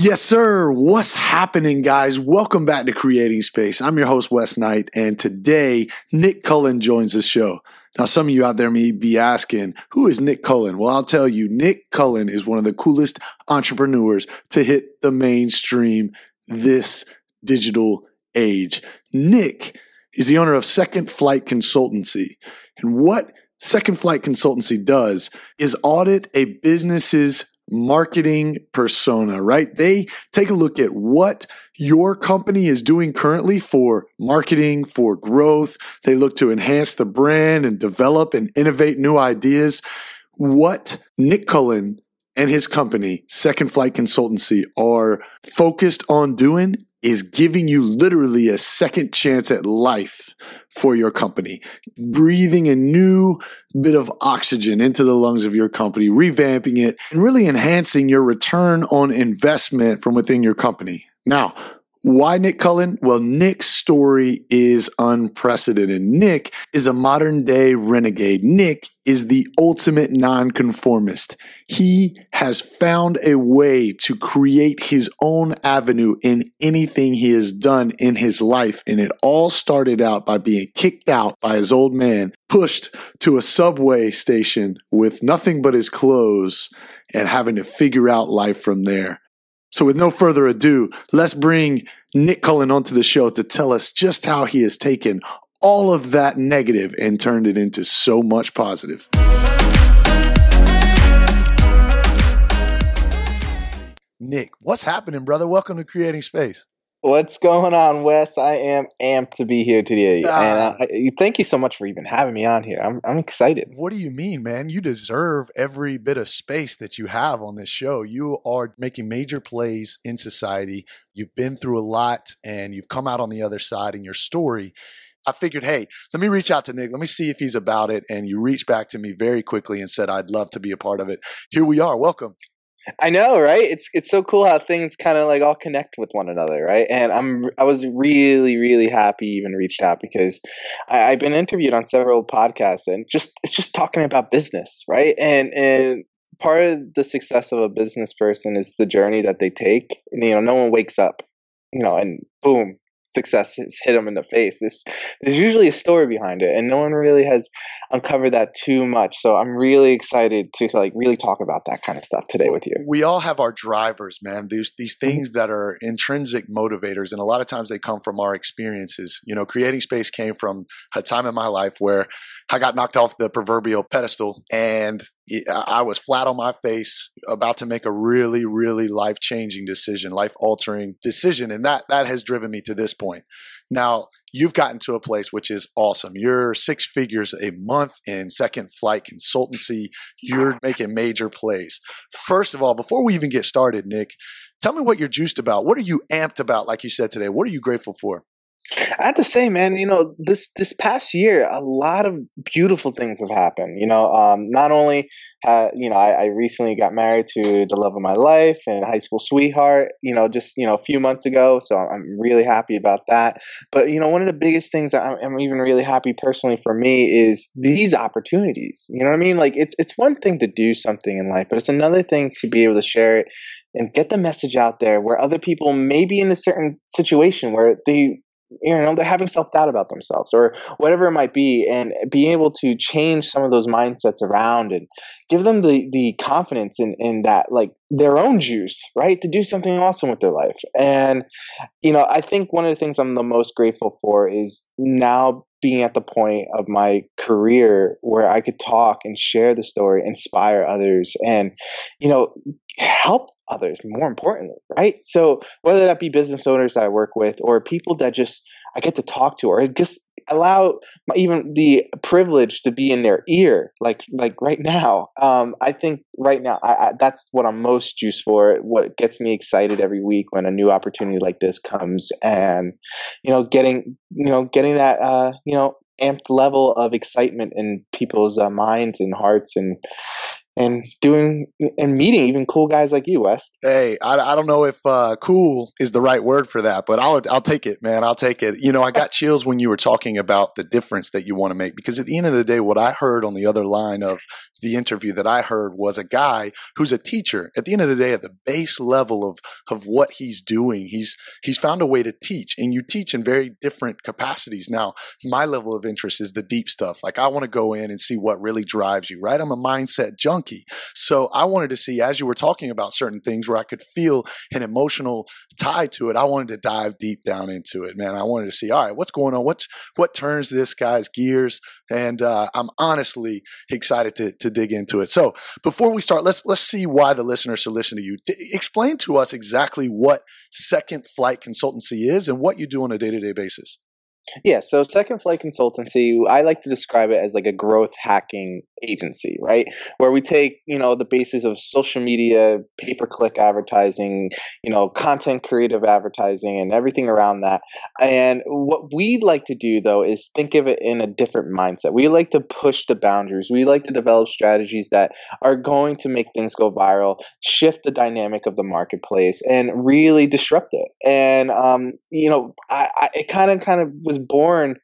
Yes, sir. What's happening, guys? Welcome back to Creating Space. I'm your host, Wes Knight, and today Nick Kullin joins the show. Now, some of you out there may be asking, who is Nick Kullin? Well, I'll tell you, Nick Kullin is one of the coolest entrepreneurs to hit the mainstream this digital age. Nick is the owner of Second Flight Consultancy. And what Second Flight Consultancy does is audit a business's marketing persona, right? They take a look at what your company is doing currently for marketing, for growth. They look to enhance the brand and develop and innovate new ideas. What Nick Kullin and his company, Second Flight Consultancy, are focused on doing is giving you literally a second chance at life for your company, breathing a new bit of oxygen into the lungs of your company, revamping it, and really enhancing your return on investment from within your company. Now, why Nick Kullin? Well, Nick's story is unprecedented. Nick is a modern day renegade. Nick is the ultimate nonconformist. He has found a way to create his own avenue in anything he has done in his life. And it all started out by being kicked out by his old man, pushed to a subway station with nothing but his clothes and having to figure out life from there. So, with no further ado, let's bring Nick Kullin onto the show to tell us just how he has taken all of that negative and turned it into so much positive. Nick, what's happening, brother? Welcome to Creating Space. What's going on, Wes? I am amped to be here today, ah. and I, thank you so much for even having me on here. I'm I'm excited. What do you mean, man? You deserve every bit of space that you have on this show. You are making major plays in society. You've been through a lot, and you've come out on the other side. In your story, I figured, hey, let me reach out to Nick. Let me see if he's about it. And you reached back to me very quickly and said, I'd love to be a part of it. Here we are. Welcome. I know, right? It's it's so cool how things kind of like all connect with one another, right? And I'm I was really really happy even reached out because I, I've been interviewed on several podcasts and just it's just talking about business, right? And and part of the success of a business person is the journey that they take. And, You know, no one wakes up, you know, and boom, success has hit them in the face. There's, there's usually a story behind it, and no one really has uncovered that too much. So I'm really excited to like really talk about that kind of stuff today with you. We all have our drivers, man. These these mm-hmm. things that are intrinsic motivators, and a lot of times they come from our experiences. You know, creating space came from a time in my life where I got knocked off the proverbial pedestal, and I was flat on my face, about to make a really, really life changing decision, life altering decision, and that that has driven me to this point. Now, you've gotten to a place which is awesome. You're six figures a month in second flight consultancy. You're making major plays. First of all, before we even get started, Nick, tell me what you're juiced about. What are you amped about, like you said today? What are you grateful for? I have to say, man, you know, this this past year, a lot of beautiful things have happened. You know, um, not only, uh, you know, I, I, recently got married to the love of my life and high school sweetheart. You know, just you know, a few months ago, so I'm really happy about that. But you know, one of the biggest things that I'm, I'm even really happy personally for me is these opportunities. You know what I mean? Like, it's it's one thing to do something in life, but it's another thing to be able to share it and get the message out there where other people may be in a certain situation where they you know they're having self-doubt about themselves or whatever it might be and being able to change some of those mindsets around and give them the the confidence in in that like their own juice right to do something awesome with their life. And you know i think one of the things i'm the most grateful for is now being at the point of my career where i could talk and share the story inspire others and you know help others more importantly right? So whether that be business owners i work with or people that just i get to talk to or just allow even the privilege to be in their ear like like right now um, i think right now I, I, that's what i'm most juiced for what gets me excited every week when a new opportunity like this comes and you know getting you know getting that uh, you know amped level of excitement in people's uh, minds and hearts and and doing and meeting even cool guys like you, Wes. Hey, I, I don't know if uh, cool is the right word for that, but I'll I'll take it, man. I'll take it. You know, I got chills when you were talking about the difference that you want to make because at the end of the day, what I heard on the other line of the interview that I heard was a guy who's a teacher. At the end of the day, at the base level of of what he's doing, he's he's found a way to teach, and you teach in very different capacities. Now, my level of interest is the deep stuff. Like I want to go in and see what really drives you. Right? I'm a mindset junkie, so I wanted to see as you were talking about certain things where I could feel an emotional tie to it. I wanted to dive deep down into it, man. I wanted to see, all right, what's going on? What's what turns this guy's gears? And uh, I'm honestly excited to, to dig into it. So before we start, let's let's see why the listeners should listen to you. D- explain to us exactly what Second Flight Consultancy is and what you do on a day to day basis. Yeah, so Second Flight Consultancy, I like to describe it as like a growth hacking agency, right? Where we take, you know, the basis of social media, pay per click advertising, you know, content creative advertising and everything around that. And what we like to do though is think of it in a different mindset. We like to push the boundaries. We like to develop strategies that are going to make things go viral, shift the dynamic of the marketplace and really disrupt it. And um, you know, I, I it kind of kind of was born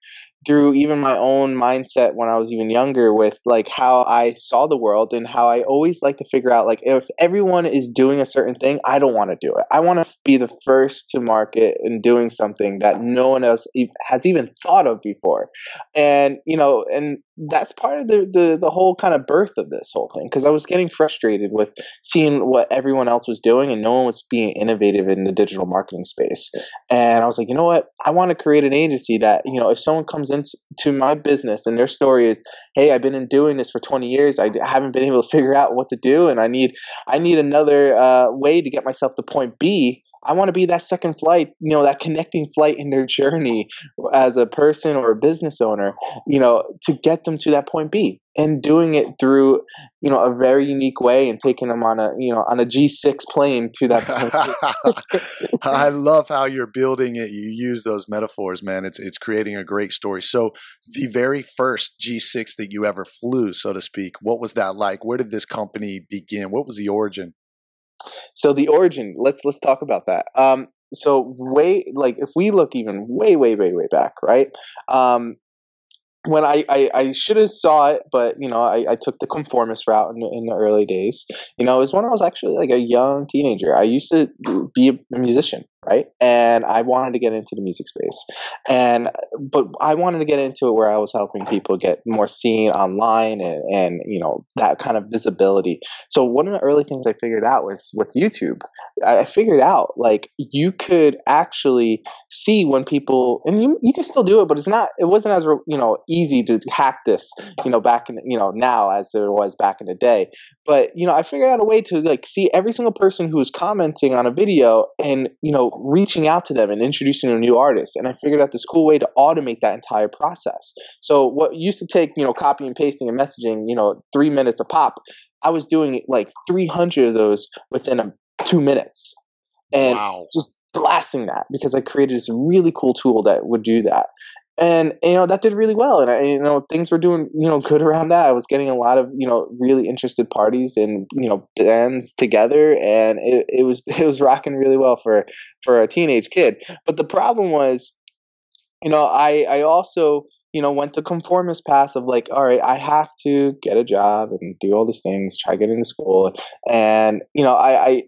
through even my own mindset when I was even younger with like how I saw the world and how I always like to figure out like if everyone is doing a certain thing, I don't want to do it. I want to be the first to market and doing something that no one else has even thought of before. And you know, and that's part of the the, the whole kind of birth of this whole thing because I was getting frustrated with seeing what everyone else was doing and no one was being innovative in the digital marketing space. And I was like, you know what? I want to create an agency that, you know, if someone comes into my business and their story is, "Hey, I've been in doing this for 20 years. I haven't been able to figure out what to do and I need I need another uh, way to get myself to point B." I want to be that second flight, you know, that connecting flight in their journey as a person or a business owner, you know, to get them to that point B and doing it through, you know, a very unique way and taking them on a, you know, on a G6 plane to that I love how you're building it. You use those metaphors, man. It's it's creating a great story. So, the very first G6 that you ever flew, so to speak, what was that like? Where did this company begin? What was the origin? So the origin, let's let's talk about that. Um, so way like if we look even way way way way back, right? Um, when I, I, I should have saw it, but you know, I, I took the conformist route in, in, the early days. You know, it was when I was actually like a young teenager. I used to be a musician, right? And I wanted to get into the music space, and but I wanted to get into it where I was helping people get more seen online and and you know that kind of visibility. So one of the early things I figured out was with YouTube. I figured out like you could actually see when people and you you can still do it, but it's not. It wasn't as you know easy to hack this, you know, back in you know now as it was back in the day. But you know, I figured out a way to like see every single person who was commenting on a video and you know reaching out to them and introducing a new artist. And I figured out this cool way to automate that entire process. So what used to take you know copy and pasting and messaging, you know, three minutes a pop, I was doing like 300 of those within a, two minutes, and wow. just blasting that because I created this really cool tool that would do that and you know that did really well and I, you know things were doing you know good around that. I was getting a lot of you know really interested parties and you know bands together and it, it was it was rocking really well for for a teenage kid. But the problem was you know i i also you know went the conformist path of like all right i have to get a job and do all these things try getting to school. And you know i i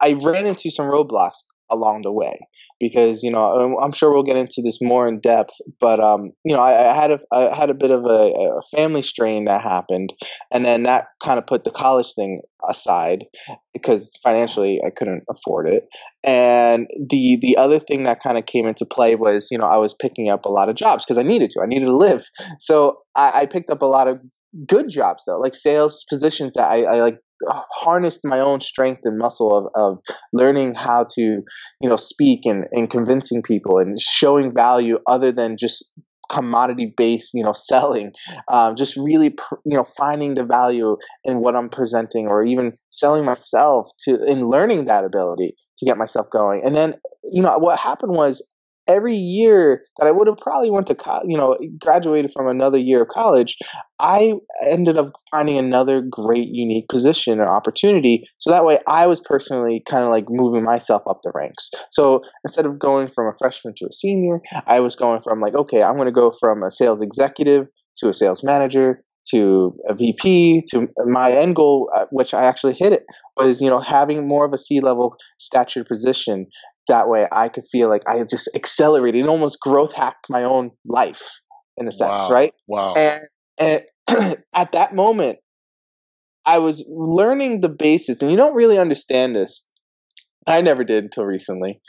i ran into some roadblocks along the way because you know um, I'm sure we'll get into this more in depth. But um, you know, I, I, had a I had a bit of a, a, family strain that happened, and then that kind of put the college thing aside because financially I couldn't afford it. And the the other thing that kind of came into play was you know I was picking up a lot of jobs because I needed to I needed to live. So I, I picked up a lot of good jobs though, like sales positions that I, I like harnessed my own strength and muscle of, of learning how to you know speak and, and convincing people and showing value other than just commodity based you know selling. Um, just really you know finding the value in what i'm presenting or even selling myself to in learning that ability to get myself going. And then you know what happened was every year that I would have probably went to college, you know, graduated from another year of college, I ended up finding another great unique position or opportunity. So that way I was personally kind of like moving myself up the ranks. So instead of going from a freshman to a senior, I was going from like, okay, I'm going to go from a sales executive to a sales manager to a VP to my end goal, uh, which I actually hit it, was you know having more of a C level stature position that way I could feel like I just accelerated and almost growth hacked my own life in a sense, wow. right? Wow. And, and at that moment, I was learning the basis, and you don't really understand this. I never did until recently.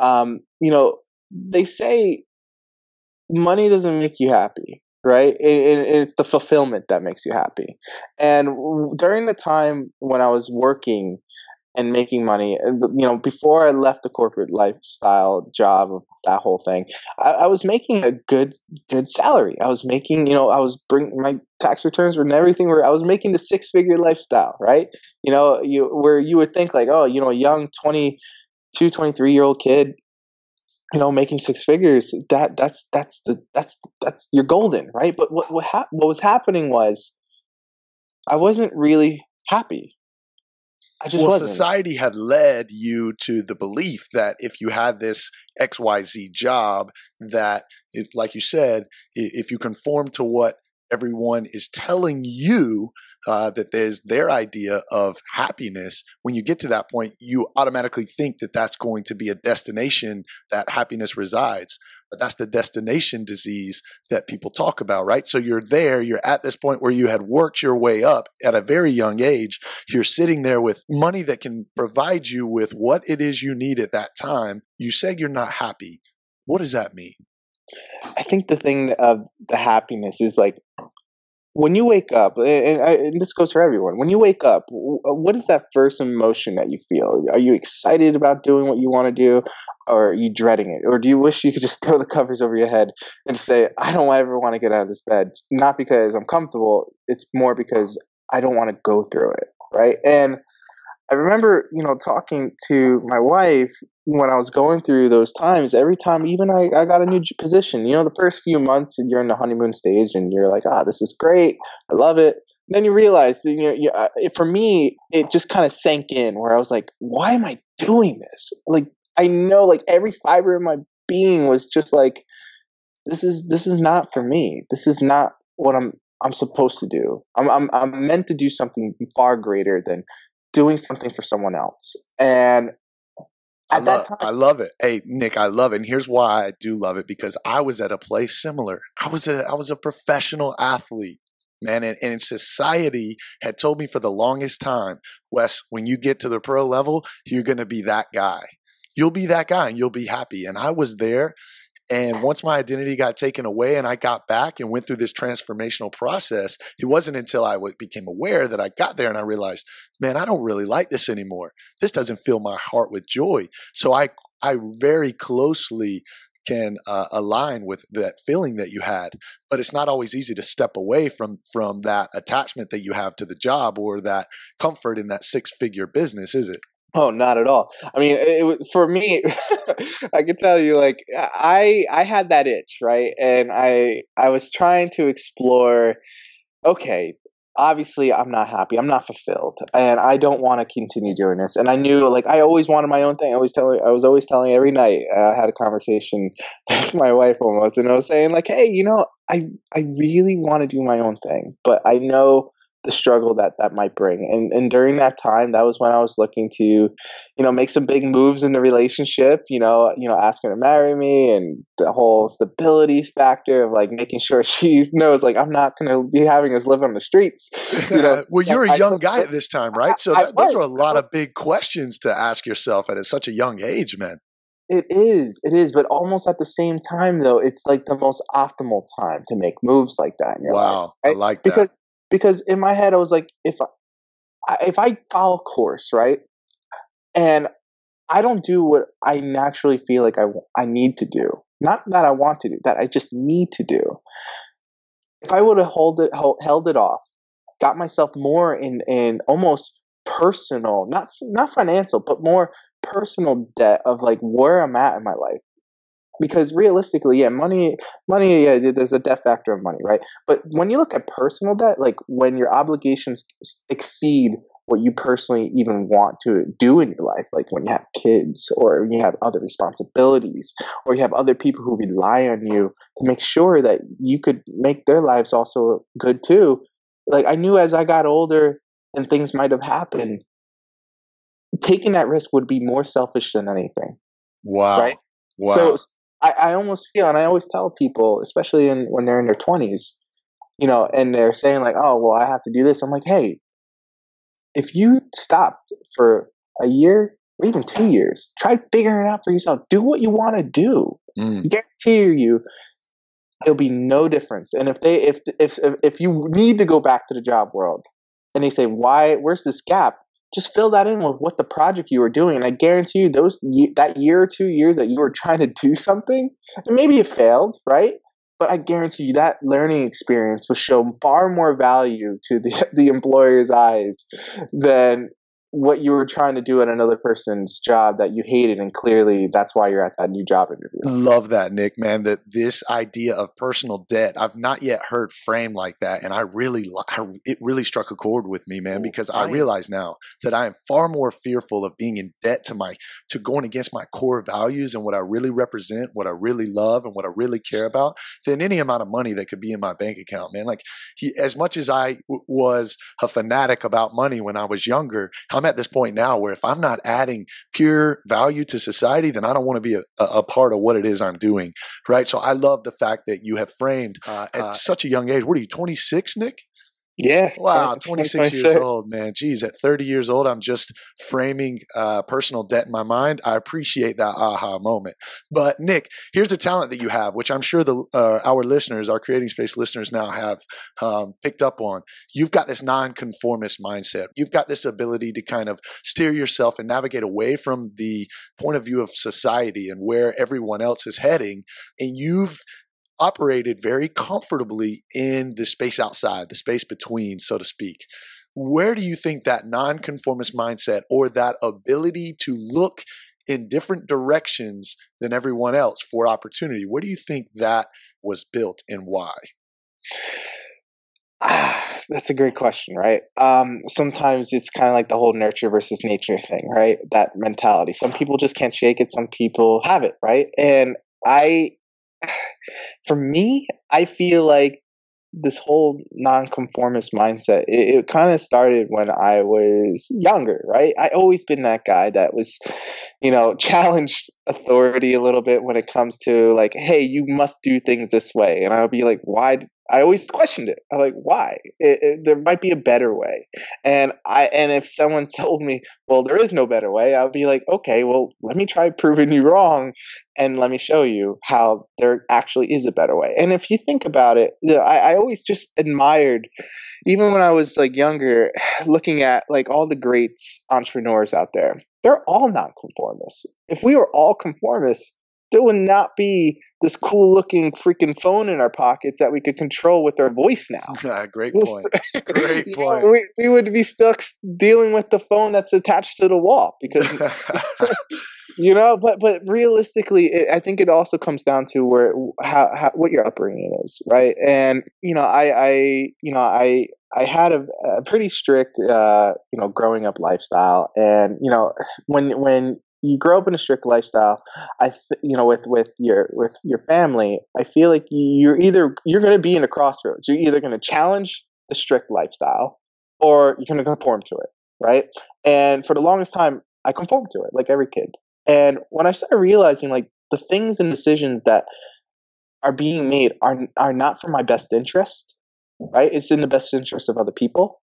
Um, you know, they say money doesn't make you happy, right? It, it, it's the fulfillment that makes you happy. And during the time when I was working and making money. You know, before I left the corporate lifestyle job of that whole thing, I, I, was making a good good salary. I was making, you know, I was bringing my tax returns and everything. Where I was making the six figure lifestyle, right? You know, you where you would think like, oh, you know, a young 22, 23 year old kid. You know, making six figures that that's that's the that's that's you're golden, right? But what what, what was happening was, I wasn't really happy well, society had led you to the belief that if you had this XYZ job, that, it, like you said, if you conform to what everyone is telling you uh, that there's their idea of happiness, when you get to that point, you automatically think that that's going to be a destination that happiness resides. But that's the destination disease that people talk about, right? So you're there, you're at this point where you had worked your way up at a very young age. You're sitting there with money that can provide you with what it is you need at that time. You say you're not happy. What does that mean? I think the thing of the happiness is like when you wake up, and, and, this goes for everyone, when you wake up, what is that first emotion that you feel? Are you excited about doing what you want to do, or are you dreading it? Or do you wish you could just throw the covers over your head and say, I don't ever want to get out of this bed? Not because I'm comfortable, it's more because I don't want to go through it, right? And I remember, you know, talking to my wife when I was going through those times. Every time, even I, I got a new position. You know, the first few months, you're in the honeymoon stage, and you're like, "Ah, this is great. I love it." And then you realize, you know, you, for me, it just kind of sank in where I was like, "Why am I doing this?" Like, I know, like every fiber of my being was just like, "This is this is not for me. This is not what I'm I'm supposed to do. I'm I'm I'm meant to do something far greater than doing something for someone else. And I love, I love it. Hey, Nick, I love it. And here's why I do love it because I was at a place similar. I was a I was a professional athlete, man, and, and society had told me for the longest time, Wes, when you get to the pro level, you're going to be that guy. You'll be that guy, and you'll be happy. And I was there, and once my identity got taken away and I got back and went through this transformational process, it wasn't until I became aware that I got there and I realized, man, I don't really like this anymore. This doesn't fill my heart with joy. So I, I very closely can uh, align with that feeling that you had but it's not always easy to step away from from that attachment that you have to the job or that comfort in that six figure business is it Oh, not at all. I mean, it, for me, I can tell you, like, I I had that itch, right? And I I was trying to explore. Okay, obviously, I'm not happy. I'm not fulfilled, and I don't want to continue doing this. And I knew, like, I always wanted my own thing. I was telling, I was always telling every night. Uh, I had a conversation with my wife almost, and I was saying, like, hey, you know, I I really want to do my own thing, but I know the struggle that that might bring. And and during that time, that was when I was looking to, you know, make some big moves in the relationship. You know, you know, ask her to marry me, and the whole stability factor of like making sure she knows, like, I'm not going to be having us live on the streets. You know, well, you're a young guy at this time, right? So that, those are a lot of big questions to ask yourself at such a young age, man. It is, it is, but almost at the same time, though, it's like the most optimal time to make moves like that. wow, life, right? I like that because because in my head I was like, if I, if I follow course, right, and I don't do what I naturally feel like I I need to do, not that I want to do, that I just need to do. If I would have hold it held it off, got myself more in in almost personal, not not financial, but more personal debt of like where I'm at in my life, because realistically, yeah, money, money, yeah, there's a debt factor of money, right? But when you look at personal debt, like when your obligations exceed what you personally even want to do in your life, like when you have kids or when you have other responsibilities or you have other people who rely on you to make sure that you could make their lives also good too. Like I knew as I got older and things might have happened, taking that risk would be more selfish than anything. Wow. Right. Wow. So I, I almost feel, and I always tell people, especially in, when they're in their twenties, you know, and they're saying like, "Oh, well, I have to do this." I'm like, "Hey, if you stopped for a year or even two years, try figuring it out for yourself. Do what you want to do. Mm. Guarantee you, there'll be no difference. And if they, if if if you need to go back to the job world, and they say, "Why? Where's this gap?" Just fill that in with what the project you were doing, and I guarantee you, those that year or two years that you were trying to do something, and maybe it failed, right? but I guarantee you that learning experience will show far more value to the the employer's eyes than what you were trying to do at another person's job that you hated and clearly that's why you're at that new job interview. Love that, Nick, man, that this idea of personal debt, I've not yet heard framed like that and I really it really struck a chord with me, man, oh, because I realize now that I am far more fearful of being in debt to my to going against my core values and what I really represent, what I really love and what I really care about than any amount of money that could be in my bank account, man. Like he, as much as I w- was a fanatic about money when I was younger, I'm at this point now where if I'm not adding pure value to society, then I don't want to be a, a part of what it is I'm doing. Right. So I love the fact that you have framed uh, at uh, such a young age. What are you, 26, Nick? Yeah. Wow, 26 years old, man. Geez, at 30 years old, I'm just framing uh, personal debt in my mind. I appreciate that aha moment. But Nick, here's a talent that you have, which I'm sure the uh, our listeners, our creating space listeners now have um, picked up on. You've got this nonconformist mindset. You've got this ability to kind of steer yourself and navigate away from the point of view of society and where everyone else is heading. And you've operated very comfortably in the space outside, the space between, so to speak. Where do you think that nonconformist mindset or that ability to look in different directions than everyone else for opportunity, where do you think that was built and why? Ah, that's a great question, right? Um, sometimes it's kind of like the whole nurture versus nature thing, right? That mentality. Some people just can't shake it. Some people have it, right? And I for me, I feel like this whole nonconformist mindset it, it kind of started when i was younger right? I always been that guy that was you know challenged authority a little bit when it comes to like hey you must do things this way. And i'll be like why I always questioned it. I'm like, why? It, it, there might be a better way. And I and if someone told me, well, there is no better way, I'll be like, okay, well, let me try proving you wrong, and let me show you how there actually is a better way. And if you think about it, you know, I, I always just admired, even when I was like younger, looking at like all the greats entrepreneurs out there. They're all nonconformists. If we were all conformists, there would not be this cool looking freaking phone in our pockets that we could control with our voice now. Great point. great point. Know, we, we would be stuck dealing with the phone that's attached to the wall because you know but but realistically it, i think it also comes down to where how, how, what your upbringing is right and you know i i you know i I had a, a pretty strict, uh, you know, growing up lifestyle, and you know, when when you grow up in a strict lifestyle i th- you know with with your with your family i feel like you're either you're going to be in a crossroads. You're either going to challenge the strict lifestyle or you're going to conform to it right? And for the longest time i conformed to it like every kid. And when i started realizing like the things and decisions that are being made are are not for my best interest right? It's in the best interest of other people.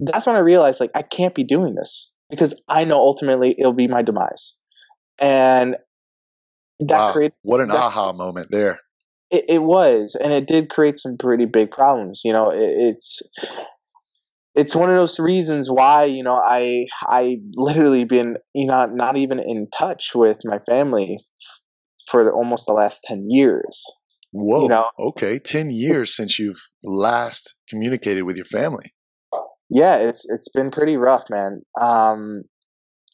That's when i realized like i can't be doing this because I know ultimately it'll be my demise. And that wow, created what an that, aha moment there. It, it, was, and it did create some pretty big problems. You know, it, it's it's one of those reasons why you know I I literally been you know not even in touch with my family for the, almost the last ten years. Whoa. You know? Okay, ten years since you've last communicated with your family. Yeah, it's it's been pretty rough, man. Um,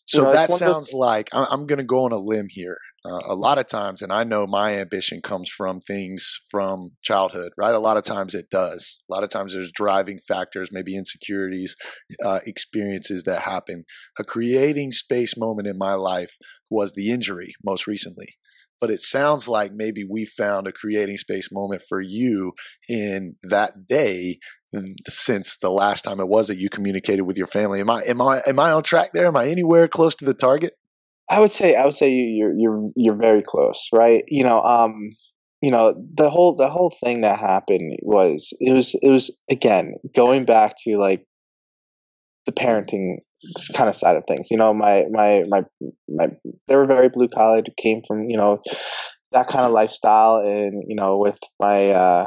so you know, that sounds those- like I'm, I'm going to go on a limb here. uh, a lot of times, and I know my ambition comes from things from childhood, right? A lot of times it does. A lot of times there's driving factors, maybe insecurities, uh, experiences that happen. A creating space moment in my life was the injury most recently. But it sounds like maybe we found a creating space moment for you in that day since the last time it was that you communicated with your family. Am I am I am I on track there? Am I anywhere close to the target? I would say I would say you're you're you're very close, right? You know, um, you know the whole the whole thing that happened was it was it was again going back to like the parenting kind of side of things. You know, my my my my they were very blue collar, came from you know that kind of lifestyle, and you know with my uh,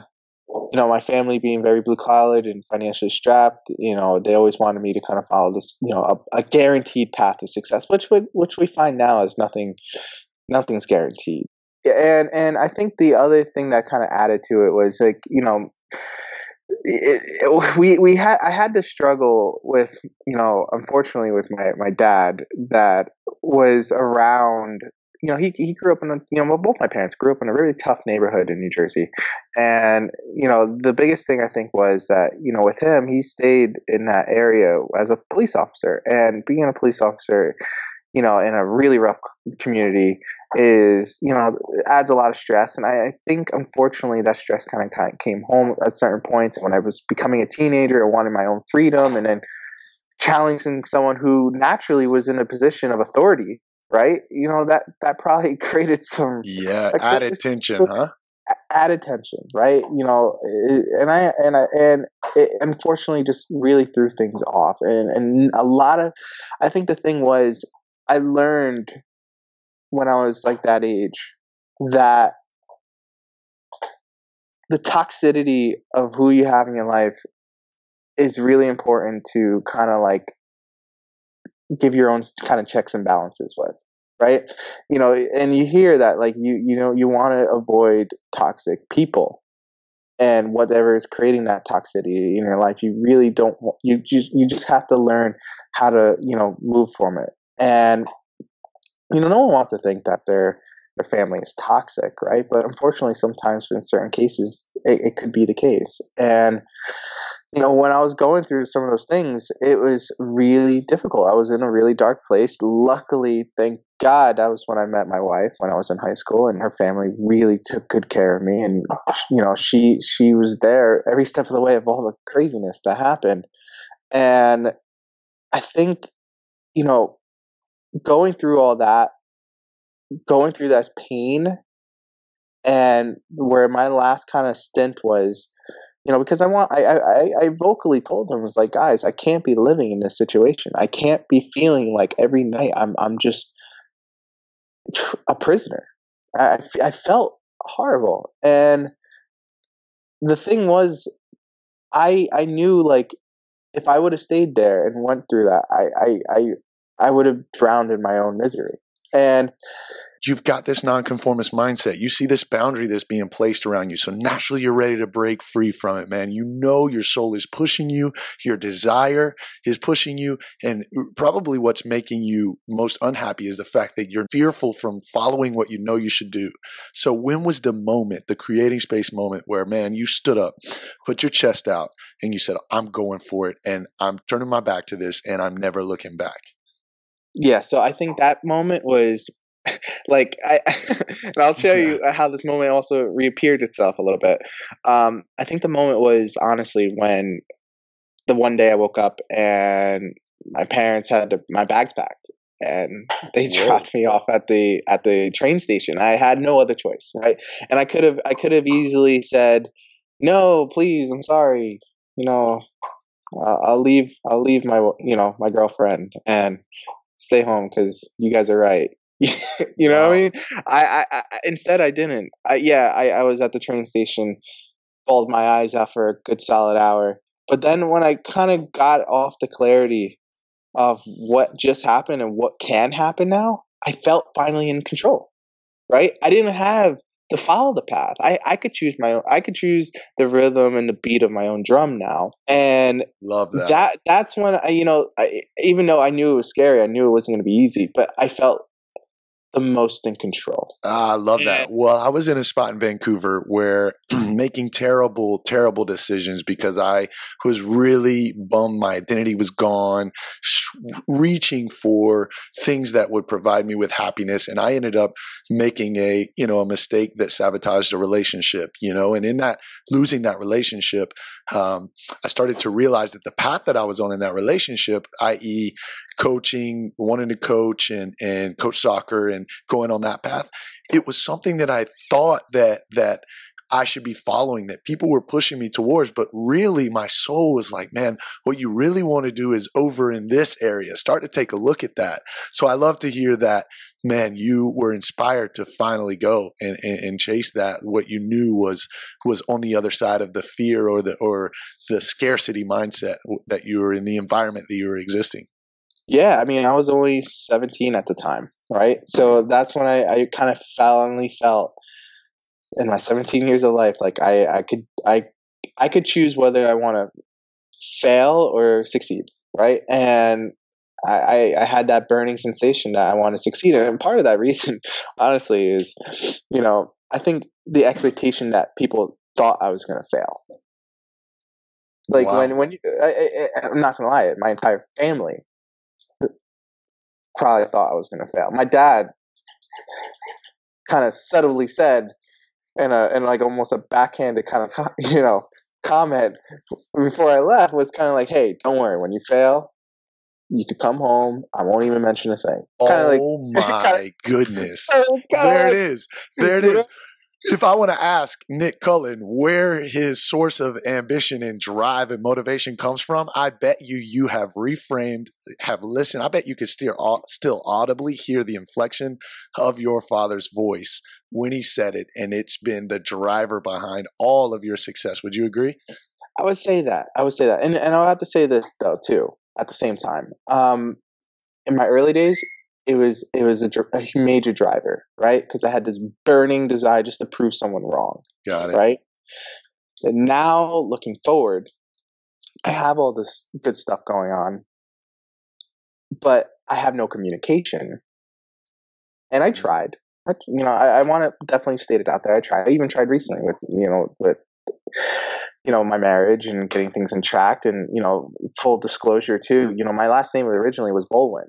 you know, my family being very blue collared and financially strapped, you know, they always wanted me to kind of follow this, you know, a, a guaranteed path to success, which would, which we find now is nothing, nothing's guaranteed. Yeah, and and I think the other thing that kind of added to it was like, you know, we we had I had to struggle with you know unfortunately with my my dad that was around you know, he he grew up in a you know both my parents grew up in a really tough neighborhood in New Jersey, and you know the biggest thing I think was that you know with him he stayed in that area as a police officer, and being a police officer, you know, in a really rough community is you know adds a lot of stress, and I, I think unfortunately that stress kind of kind of came home at certain points when I was becoming a teenager and wanted my own freedom, and then challenging someone who naturally was in a position of authority right? You know that that probably created some yeah added tension, huh? Added tension, right? You know, and I and I and it unfortunately just really threw things off, and and a lot of, I think the thing was I learned when I was like that age that the toxicity of who you have in your life is really important to kind of like give your own kind of checks and balances with right? You know and you hear that like you you know you want to avoid toxic people and whatever is creating that toxicity in your life you really don't you just you just have to learn how to you know move from it and you know no one wants to think that their their family is toxic right but unfortunately sometimes in certain cases it, it could be the case and you know, when I was going through some of those things, it was really difficult. I was in a really dark place. Luckily, thank God, that was when I met my wife when I was in high school, and her family really took good care of me. And you know, she she was there every step of the way of all the craziness that happened. And I think, you know, going through all that, going through that pain, and where my last kind of stint was you know, because I want, I, I, I vocally told them, I was like, guys, I can't be living in this situation. I can't be feeling like every night I'm, I'm just a prisoner. I, I felt horrible. And the thing was, I, I knew like if I would have stayed there and went through that, I, I, I, would have drowned in my own misery. And you've got this nonconformist mindset. You see this boundary that's being placed around you. So naturally you're ready to break free from it, man. You know your soul is pushing you, your desire is pushing you. And probably what's making you most unhappy is the fact that you're fearful from following what you know you should do. So when was the moment, the creating space moment where, man, you stood up, put your chest out, and you said, I'm going for it and I'm turning my back to this and I'm never looking back? Yeah, so I think that moment was like I, and I'll show you how this moment also reappeared itself a little bit. Um, I think the moment was honestly when the one day I woke up and my parents had to, my bags packed and they Whoa. dropped me off at the at the train station. I had no other choice, right? And I could have I could have easily said, "No, please, I'm sorry. You know, uh, I'll leave I'll leave my you know my girlfriend and stay home because you guys are right." you know wow. what I mean? I, I, I, instead I didn't. I, yeah, I, I was at the train station, bawled my eyes out for a good solid hour. But then when I kind of got off the clarity of what just happened and what can happen now, I felt finally in control. Right? I didn't have to follow the path. I, I could choose my own. I could choose the rhythm and the beat of my own drum now, and love that. That that's when I, you know, I, even though I knew it was scary, I knew it wasn't going to be easy, but I felt the most in control. Ah, I love that. Well, I was in a spot in Vancouver where making terrible, terrible decisions because I was really bummed. My identity was gone, sh- reaching for things that would provide me with happiness. And I ended up making a, you know, a mistake that sabotaged a relationship, you know, and in that losing that relationship, um, I started to realize that the path that I was on in that relationship, i.e., coaching, wanting to coach and, and coach soccer and going on that path, it was something that I thought that, that I should be following that people were pushing me towards. But really, my soul was like, man, what you really want to do is over in this area. Start to take a look at that. So I love to hear that, man, you were inspired to finally go and, and, and chase that. What you knew was, was on the other side of the fear or the, or the scarcity mindset that you were in the environment that you were existing. Yeah, I mean, I was only 17 at the time, right? So that's when I, I kind of finally felt in my 17 years of life, like I, I could, I, I could choose whether I want to fail or succeed, right? And I, I, had that burning sensation that I want to succeed. And part of that reason, honestly, is, you know, I think the expectation that people thought I was going to fail. Like wow. when, when you, I, I, I'm not going to lie, my entire family probably thought I was going to fail. My dad kind of subtly said, in a in like almost a backhanded kind of you know comment before I left was kind of like, "Hey, don't worry. When you fail, you could come home. I won't even mention a thing." Kinda oh like, my kinda, goodness! There like, it is. There it is if I want to ask Nick Kullin where his source of ambition and drive and motivation comes from, I bet you you have reframed, have listened. I bet you could still still audibly hear the inflection of your father's voice when he said it, and it's been the driver behind all of your success. Would you agree? I would say that. I would say that, and and I'll have to say this though too. At the same time, um, in my early days, it was it was a, a major driver, right? Because I had this burning desire just to prove someone wrong. Got it. Right. And now looking forward, I have all this good stuff going on, but I have no communication. And I mm. tried. I, you know, I, I want to definitely state it out there. I tried. I even tried recently with you know with you know my marriage and getting things in track and you know full disclosure too you know my last name originally was Bolwin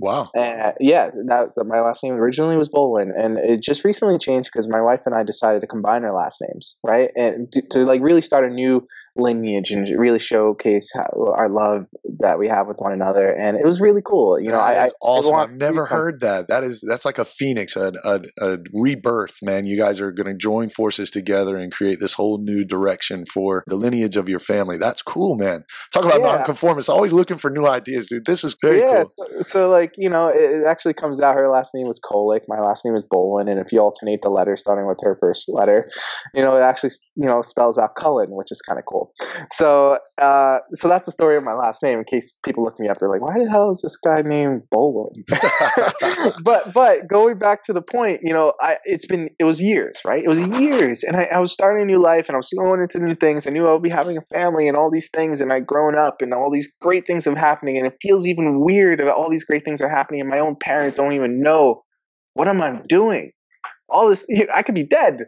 Wow. Uh, yeah, that, that, my last name originally was Bolwin, and it just recently changed because my wife and I decided to combine our last names, right, and to, to like really start a new lineage and really showcase how, our love that we have with one another. And it was really cool. You know, I, I, awesome. I've never heard that. That is that's like a phoenix, a, a, a rebirth, man. You guys are going to join forces together and create this whole new direction for the lineage of your family. That's cool, man. Talk about yeah. nonconformists. Always looking for new ideas, dude. This is very yeah, cool. So, so, like you know, it, it, actually comes out. Her last name was Kolick. My last name is Bolwin. And if you alternate the letters starting with her first letter, you know, it actually you know spells out Kullin, which is kind of cool. So, uh, so that's the story of my last name. In case people look me up, they're like, "Why the hell is this guy named Bolwin?" but, but going back to the point, you know, I it's been it was years, right? It was years, and I, I was starting a new life, and I was going into new things. I knew I would be having a family and all these things, and I'd grown up, and all these great things are happening, and it feels even weird that all these great things are happening, and my own parents don't even know what am I doing. All this, I could be dead.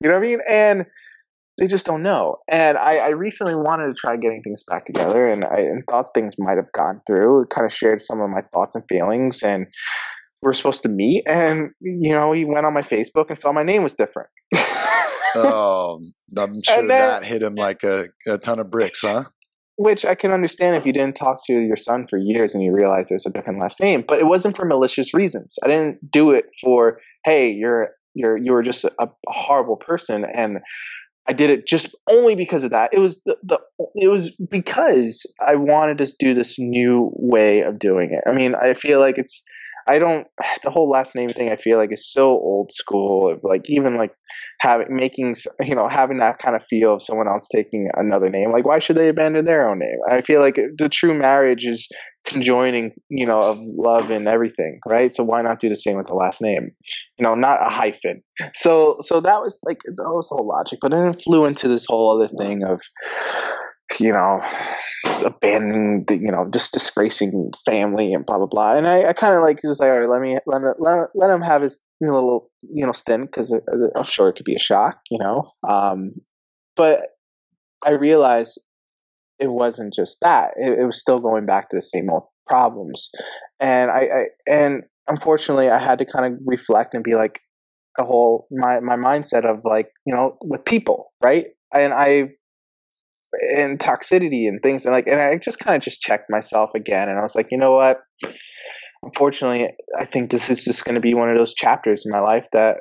You know what I mean? And they just don't know. And I, I, recently wanted to try getting things back together, and I and thought things might have gone through. Kind of shared some of my thoughts and feelings, and we are supposed to meet. And you know, he went on my Facebook and saw my name was different. oh, I'm sure then, that hit him like a, a ton of bricks, huh? Which I can understand if you didn't talk to your son for years and you realize there's a different last name, but it wasn't for malicious reasons. I didn't do it for, hey, you're you're you were just a, a horrible person and I did it just only because of that. It was the, the it was because I wanted to do this new way of doing it. I mean, I feel like it's I don't the whole last name thing I feel like is so old school like even like having making you know having that kind of feel of someone else taking another name like why should they abandon their own name I feel like the true marriage is conjoining you know of love and everything right so why not do the same with the last name you know not a hyphen so so that was like that was whole logic but then it flew into this whole other thing of you know, abandoning the, you know, just disgracing family and blah blah blah. And I, I kind of like was like, all right, let me let let let him have his little you know stint because I'm sure it could be a shock, you know. Um, but I realized it wasn't just that; it, it was still going back to the same old problems. And I, I and unfortunately, I had to kind of reflect and be like, a whole my my mindset of like you know with people, right? And I and toxicity and things and like and I just kind of just checked myself again and I was like, you know what? Unfortunately, I think this is just going to be one of those chapters in my life that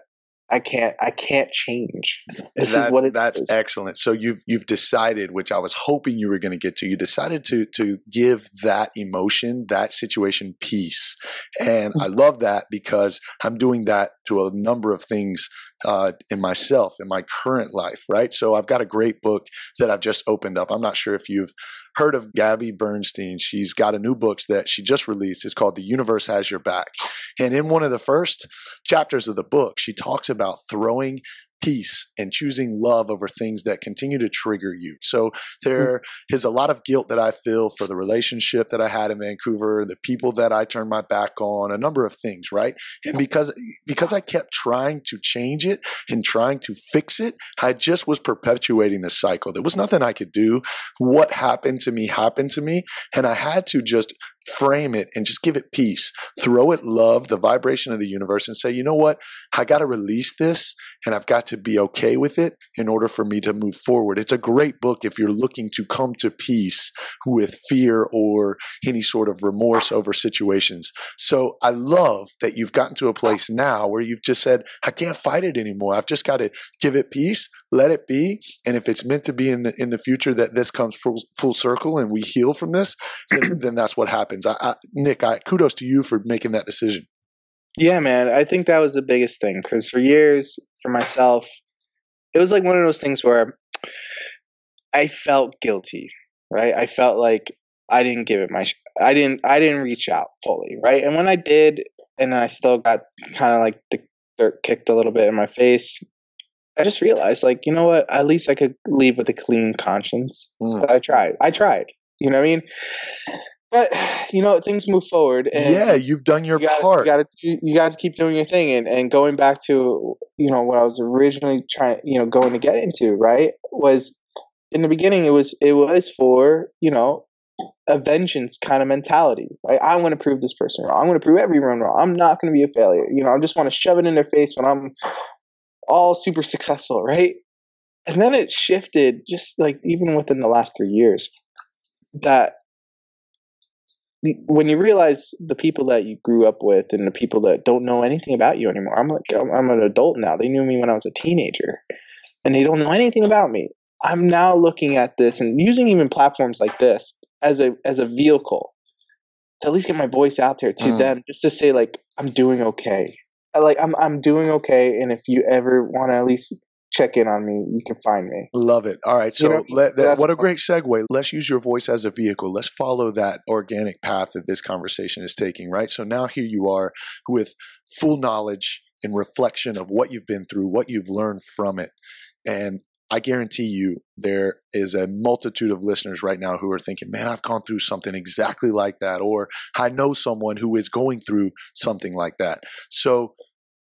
I can't I can't change. This that, is what it that's is. excellent. So you've you've decided, which I was hoping you were going to get to. You decided to to give that emotion, that situation, peace, and I love that because I'm doing that to a number of things uh, in myself in my current life. Right. So I've got a great book that I've just opened up. I'm not sure if you've heard of Gabby Bernstein. She's got a new book that she just released. It's called The Universe Has Your Back. And in one of the first chapters of the book, she talks about throwing peace and choosing love over things that continue to trigger you. So there mm-hmm. is a lot of guilt that I feel for the relationship that I had in Vancouver, the people that I turned my back on, a number of things, right? And because because I kept trying to change it and trying to fix it, I just was perpetuating the cycle. There was nothing I could do. What happened to me happened to me, and I had to just frame it and just give it peace. Throw it love, the vibration of the universe, and say, you know what? I got to release this and I've got to be okay with it in order for me to move forward. It's a great book if you're looking to come to peace with fear or any sort of remorse over situations. So I love that you've gotten to a place now where you've just said, I can't fight it anymore. I've just got to give it peace, let it be. And if it's meant to be in the, in the future that this comes full, full circle and we heal from this, then, then that's what happens. I, I, Nick, I, kudos to you for making that decision. Yeah, man. I think that was the biggest thing because for years, for myself, it was like one of those things where I felt guilty, right? I felt like I didn't give it my, sh- I didn't, I didn't reach out fully, right? And when I did, and I still got kind of like the dirt kicked a little bit in my face, I just realized, like, you know what? At least I could leave with a clean conscience. Mm. But I tried. I tried. You know what I mean? But you know, things move forward. And yeah, you've done your you gotta, part. You got to you got to keep doing your thing, and and going back to you know what I was originally trying, you know, going to get into right was in the beginning it was it was for you know a vengeance kind of mentality. Right? I'm going to prove this person wrong. I'm going to prove everyone wrong. I'm not going to be a failure. You know, I just want to shove it in their face when I'm all super successful, right? And then it shifted, just like even within the last three years, that when you realize the people that you grew up with and the people that don't know anything about you anymore, I'm like, I'm, I'm an adult now. They knew me when I was a teenager, and they don't know anything about me. I'm now looking at this and using even platforms like this as a as a vehicle to at least get my voice out there to Mm. them, just to say like I'm doing okay. Like I'm I'm doing okay, and if you ever want to at least check in on me, you can find me. Love it. All right. So You know, let, that, what a great segue. Let's use your voice as a vehicle. Let's follow that organic path that this conversation is taking, right? So now here you are with full knowledge and reflection of what you've been through, what you've learned from it. And I guarantee you there is a multitude of listeners right now who are thinking, man, I've gone through something exactly like that, or I know someone who is going through something like that. So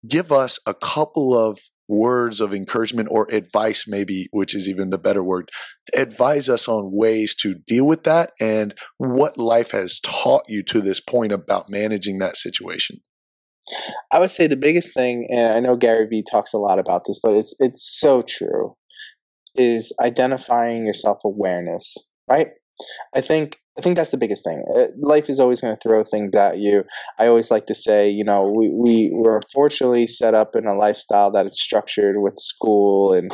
give us a couple of words of encouragement or advice, maybe, which is even the better word. Advise us on ways to deal with that and what life has taught you to this point about managing that situation. I would say the biggest thing, and I know Gary Vee talks a lot about this, but it's it's so true, is identifying your self awareness. Right? I think I think that's the biggest thing. Uh, Life is always going to throw things at you. I always like to say, you know, we we were unfortunately set up in a lifestyle that is structured with school and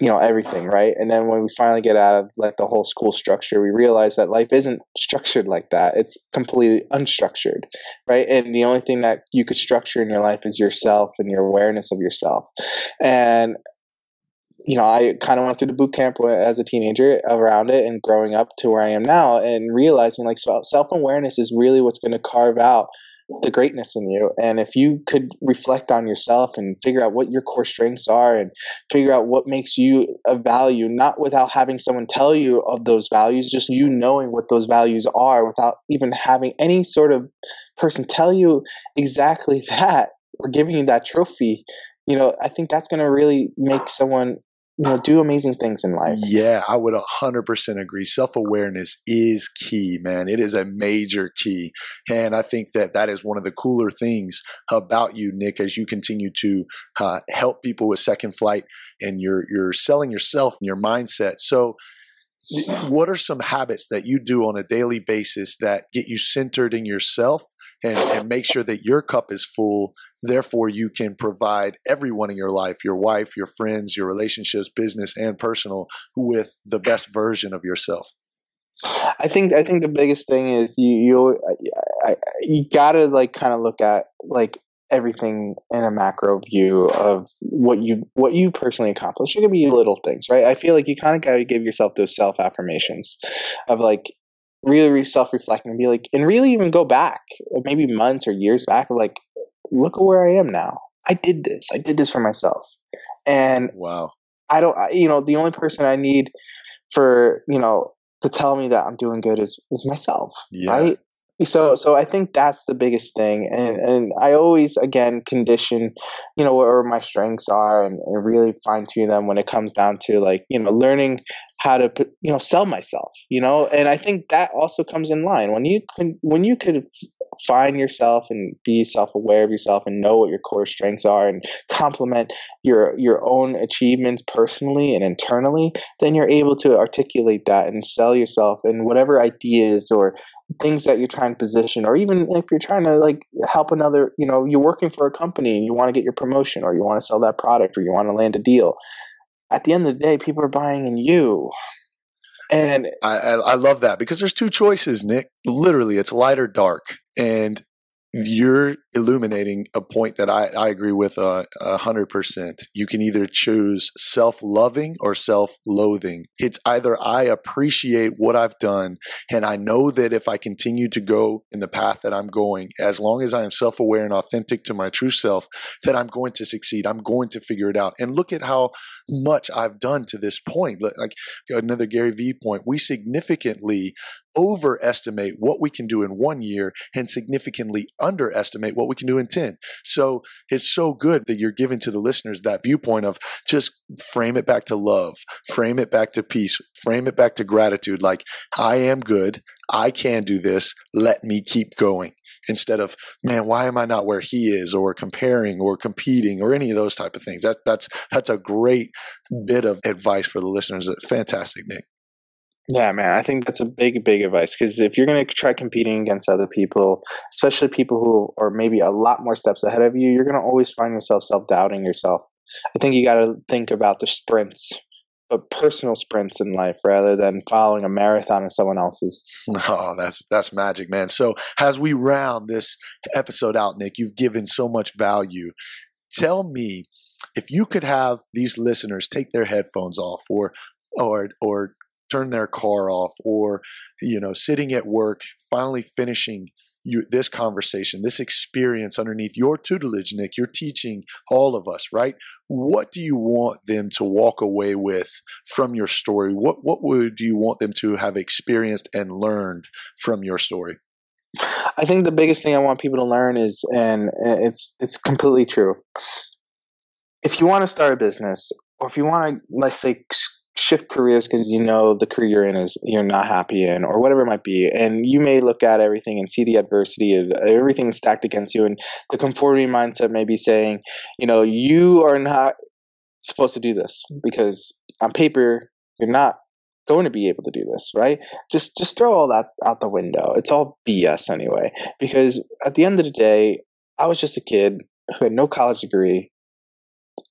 you know everything right and then when we finally get out of like the whole school structure we realize that life isn't structured like that it's completely unstructured right and the only thing that you could structure in your life is yourself and your awareness of yourself and you know i kind of went through the boot camp as a teenager around it and growing up to where i am now and realizing like self awareness is really what's going to carve out the greatness in you. And if you could reflect on yourself and figure out what your core strengths are and figure out what makes you a value, not without having someone tell you of those values, just you knowing what those values are without even having any sort of person tell you exactly that or giving you that trophy, you know, I think that's going to really make someone you know do amazing things in life. Yeah i would 100% agree. Self-awareness is key man. It is a major key. And i think that that is one of the cooler things about you nick as you continue to uh, help people with second flight and you're you're selling yourself and your mindset. So what are some habits that you do on a daily basis that get you centered in yourself and, and make sure that your cup is full. Therefore, you can provide everyone in your life, your wife, your friends, your relationships, business and personal, with the best version of yourself. I think I think the biggest thing is you you I, I, you gotta like kind of look at like everything in a macro view of what you what you personally accomplish. It could be little things, right? I feel like you kind of got to give yourself those self affirmations of like really self reflecting and be like, and really even go back, maybe months or years back, like, look at where I am now. I did this. I did this for myself. And wow, I don't, you know, the only person I need for, you know, to tell me that I'm doing good is, is myself. Yeah. Right so so i think that's the biggest thing and and i always again condition you know where my strengths are and, and really fine tune them when it comes down to like you know learning how to you know sell myself you know? And i think that also comes in line. When you can when you could find yourself and be self-aware of yourself and know what your core strengths are and complement your your own achievements personally and internally then you're able to articulate that and sell yourself and whatever ideas or things that you're trying to position or even if you're trying to like help another you know you're working for a company and you want to get your promotion or you want to sell that product or you want to land a deal at the end of the day, people are buying in you. And I, I, I love that because there's two choices, Nick. Literally, it's light or dark. And you're illuminating a point that I, I agree with uh, a hundred percent. You can either choose self-loving or self-loathing. It's either I appreciate what I've done and I know that if I continue to go in the path that I'm going, as long as I am self-aware and authentic to my true self, that I'm going to succeed. I'm going to figure it out. And look at how much I've done to this point. Like another Gary Vee point, we significantly overestimate what we can do in one year and significantly underestimate what we can do in 10. So it's so good that you're giving to the listeners that viewpoint of just frame it back to love, frame it back to peace, frame it back to gratitude. Like, I am good. I can do this. Let me keep going instead of, man, why am I not where he is or comparing or competing or any of those type of things. That, that's, that's a great bit of advice for the listeners. Fantastic, Nick. Yeah, man, I think that's a big, big advice because if you're going to try competing against other people, especially people who are maybe a lot more steps ahead of you, you're going to always find yourself self doubting yourself. I think you got to think about the sprints, but personal sprints in life rather than following a marathon of someone else's. Oh, that's that's magic, man. So as we round this episode out, Nick, you've given so much value. Tell me if you could have these listeners take their headphones off or or or turn their car off or you know sitting at work finally finishing you, this conversation this experience underneath your tutelage nick you're teaching all of us right? What do you want them to walk away with from your story? What what would you want them to have experienced and learned from your story? I think the biggest thing i want people to learn is and eh, it's it's completely true. If you want to start a business or if you want to let's say shift careers because you know the career you're in is you're not happy in or whatever it might be and you may look at everything and see the adversity of everything stacked against you and the conformity mindset may be saying you know you are not supposed to do this because on paper you're not going to be able to do this right? Just just throw all that out the window. It's all bs anyway because at the end of the day i was just a kid who had no college degree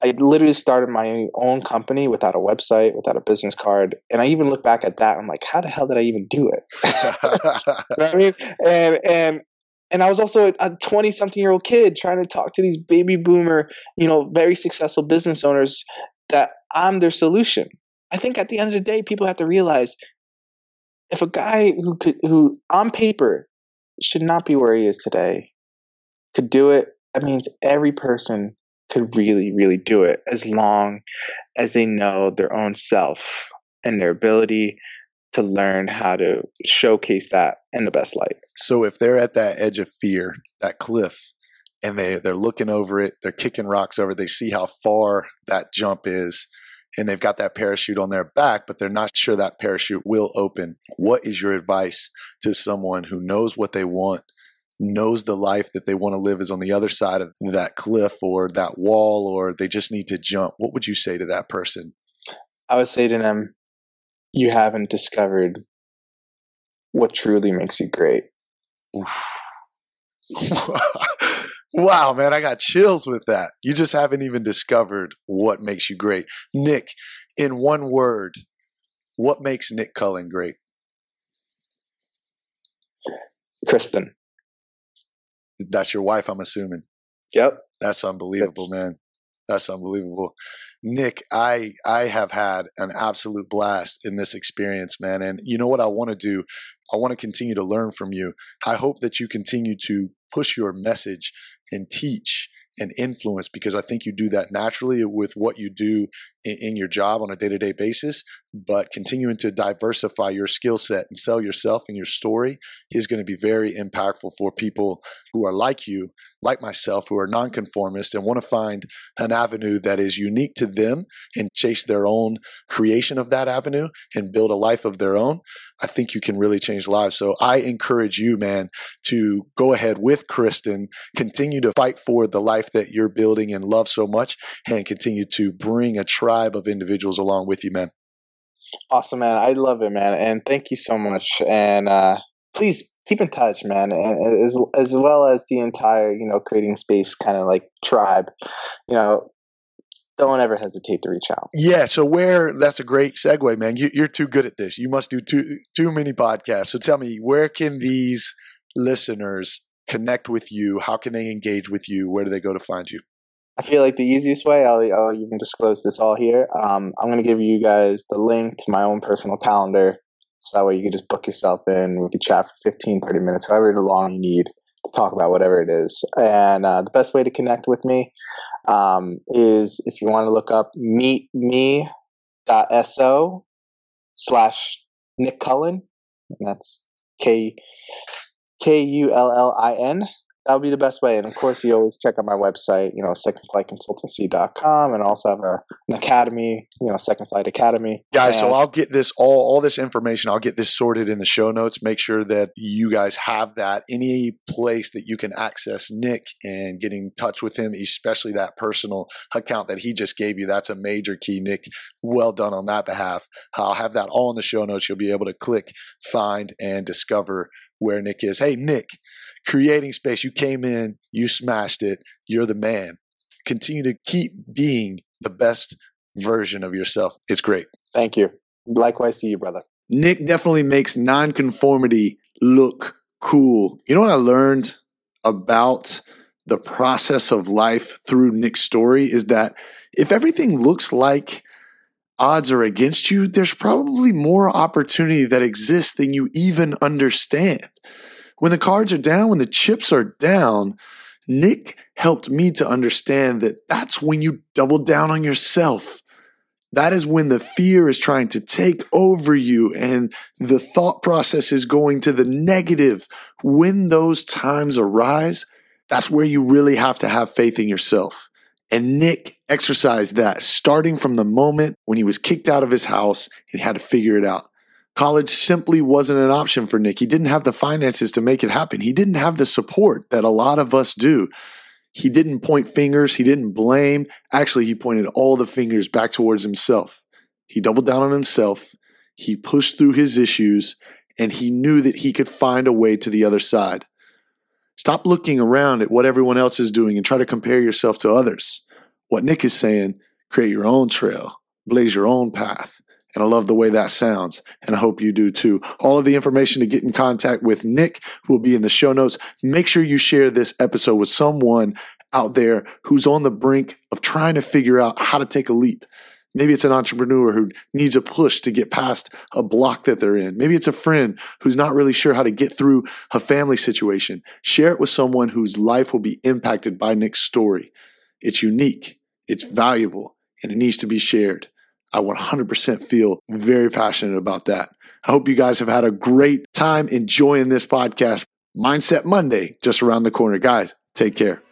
I literally started my own company without a website, without a business card, and I even look back at that. I'm like, how the hell did I even do it? you know I mean? And and and I was also a 20 something year old kid trying to talk to these baby boomer, you know, very successful business owners that I'm their solution. I think at the end of the day, people have to realize if a guy who could, who on paper should not be where he is today, could do it, that means every person could really, really do it as long as they know their own self and their ability to learn how to showcase that in the best light. So if they're at that edge of fear, that cliff, and they they're looking over it, they're kicking rocks over, they see how far that jump is, and they've got that parachute on their back, but they're not sure that parachute will open. What is your advice to someone who knows what they want, knows the life that they want to live is on the other side of that cliff or that wall, or they just need to jump? What would you say to that person? I would say to them, you haven't discovered what truly makes you great. wow, man, I got chills with that. You just haven't even discovered what makes you great. Nick, in one word, what makes Nick Kullin great? Kristen. That's your wife, I'm assuming. Yep. That's unbelievable, That's- man. That's unbelievable. Nick, I I have had an absolute blast in this experience, man. And you know what I want to do? I want to continue to learn from you. I hope that you continue to push your message and teach and influence because I think you do that naturally with what you do in, your job on a day to day basis. But continuing to diversify your skill set and sell yourself and your story is going to be very impactful for people who are like you, like myself, who are nonconformist and want to find an avenue that is unique to them and chase their own creation of that avenue and build a life of their own. I think you can really change lives. So I encourage you, man, to go ahead with Kristen, continue to fight for the life that you're building and love so much, and continue to bring a tribe of individuals along with you, man. Awesome, man. I love it, man. And thank you so much. And uh, please keep in touch, man. And as as well as the entire, you know, creating space kind of like tribe. You know, don't ever hesitate to reach out. Yeah. So where that's a great segue, man. You, are too good at this. You must do too too many podcasts. So tell me, where can these listeners connect with you? How can they engage with you? Where do they go to find you? I feel like the easiest way, I'll, I'll even disclose this all here. Um, I'm going to give you guys the link to my own personal calendar. So that way you can just book yourself in. We can chat for 15, 30 minutes, however long you need to talk about whatever it is. And uh, the best way to connect with me um, is if you want to look up meetme.so slash Nick Kullin. And that's K K U L L I N that would be the best way. And of course, you always check out my website, you know, secondflightconsultancy.com and also have a, an academy, you know, Second Flight Academy. Guys, and so I'll get this all all this information, I'll get this sorted in the show notes. Make sure that you guys have that. Any place that you can access Nick and get in touch with him, especially that personal account that he just gave you. That's a major key, Nick. Well done on that behalf. I'll have that all in the show notes. You'll be able to click, find, and discover where Nick is. Hey, Nick, creating space. You came in, you smashed it. You're the man. Continue to keep being the best version of yourself. It's great. Thank you. Likewise to you, brother. Nick definitely makes nonconformity look cool. You know what I learned about the process of life through Nick's story is that if everything looks like odds are against you, there's probably more opportunity that exists than you even understand. When the cards are down, when the chips are down, Nick helped me to understand that that's when you double down on yourself. That is when the fear is trying to take over you and the thought process is going to the negative. When those times arise, that's where you really have to have faith in yourself. And Nick exercised that starting from the moment when he was kicked out of his house and had to figure it out. College simply wasn't an option for Nick. He didn't have the finances to make it happen. He didn't have the support that a lot of us do. He didn't point fingers. He didn't blame. Actually, he pointed all the fingers back towards himself. He doubled down on himself. He pushed through his issues and he knew that he could find a way to the other side. Stop looking around at what everyone else is doing and try to compare yourself to others. What Nick is saying, create your own trail, blaze your own path. And I love the way that sounds. And I hope you do too. All of the information to get in contact with Nick will be in the show notes. Make sure you share this episode with someone out there who's on the brink of trying to figure out how to take a leap. Maybe it's an entrepreneur who needs a push to get past a block that they're in. Maybe it's a friend who's not really sure how to get through a family situation. Share it with someone whose life will be impacted by Nick's story. It's unique, it's valuable, and it needs to be shared. I 100% feel very passionate about that. I hope you guys have had a great time enjoying this podcast. Mindset Monday just around the corner. Guys, take care.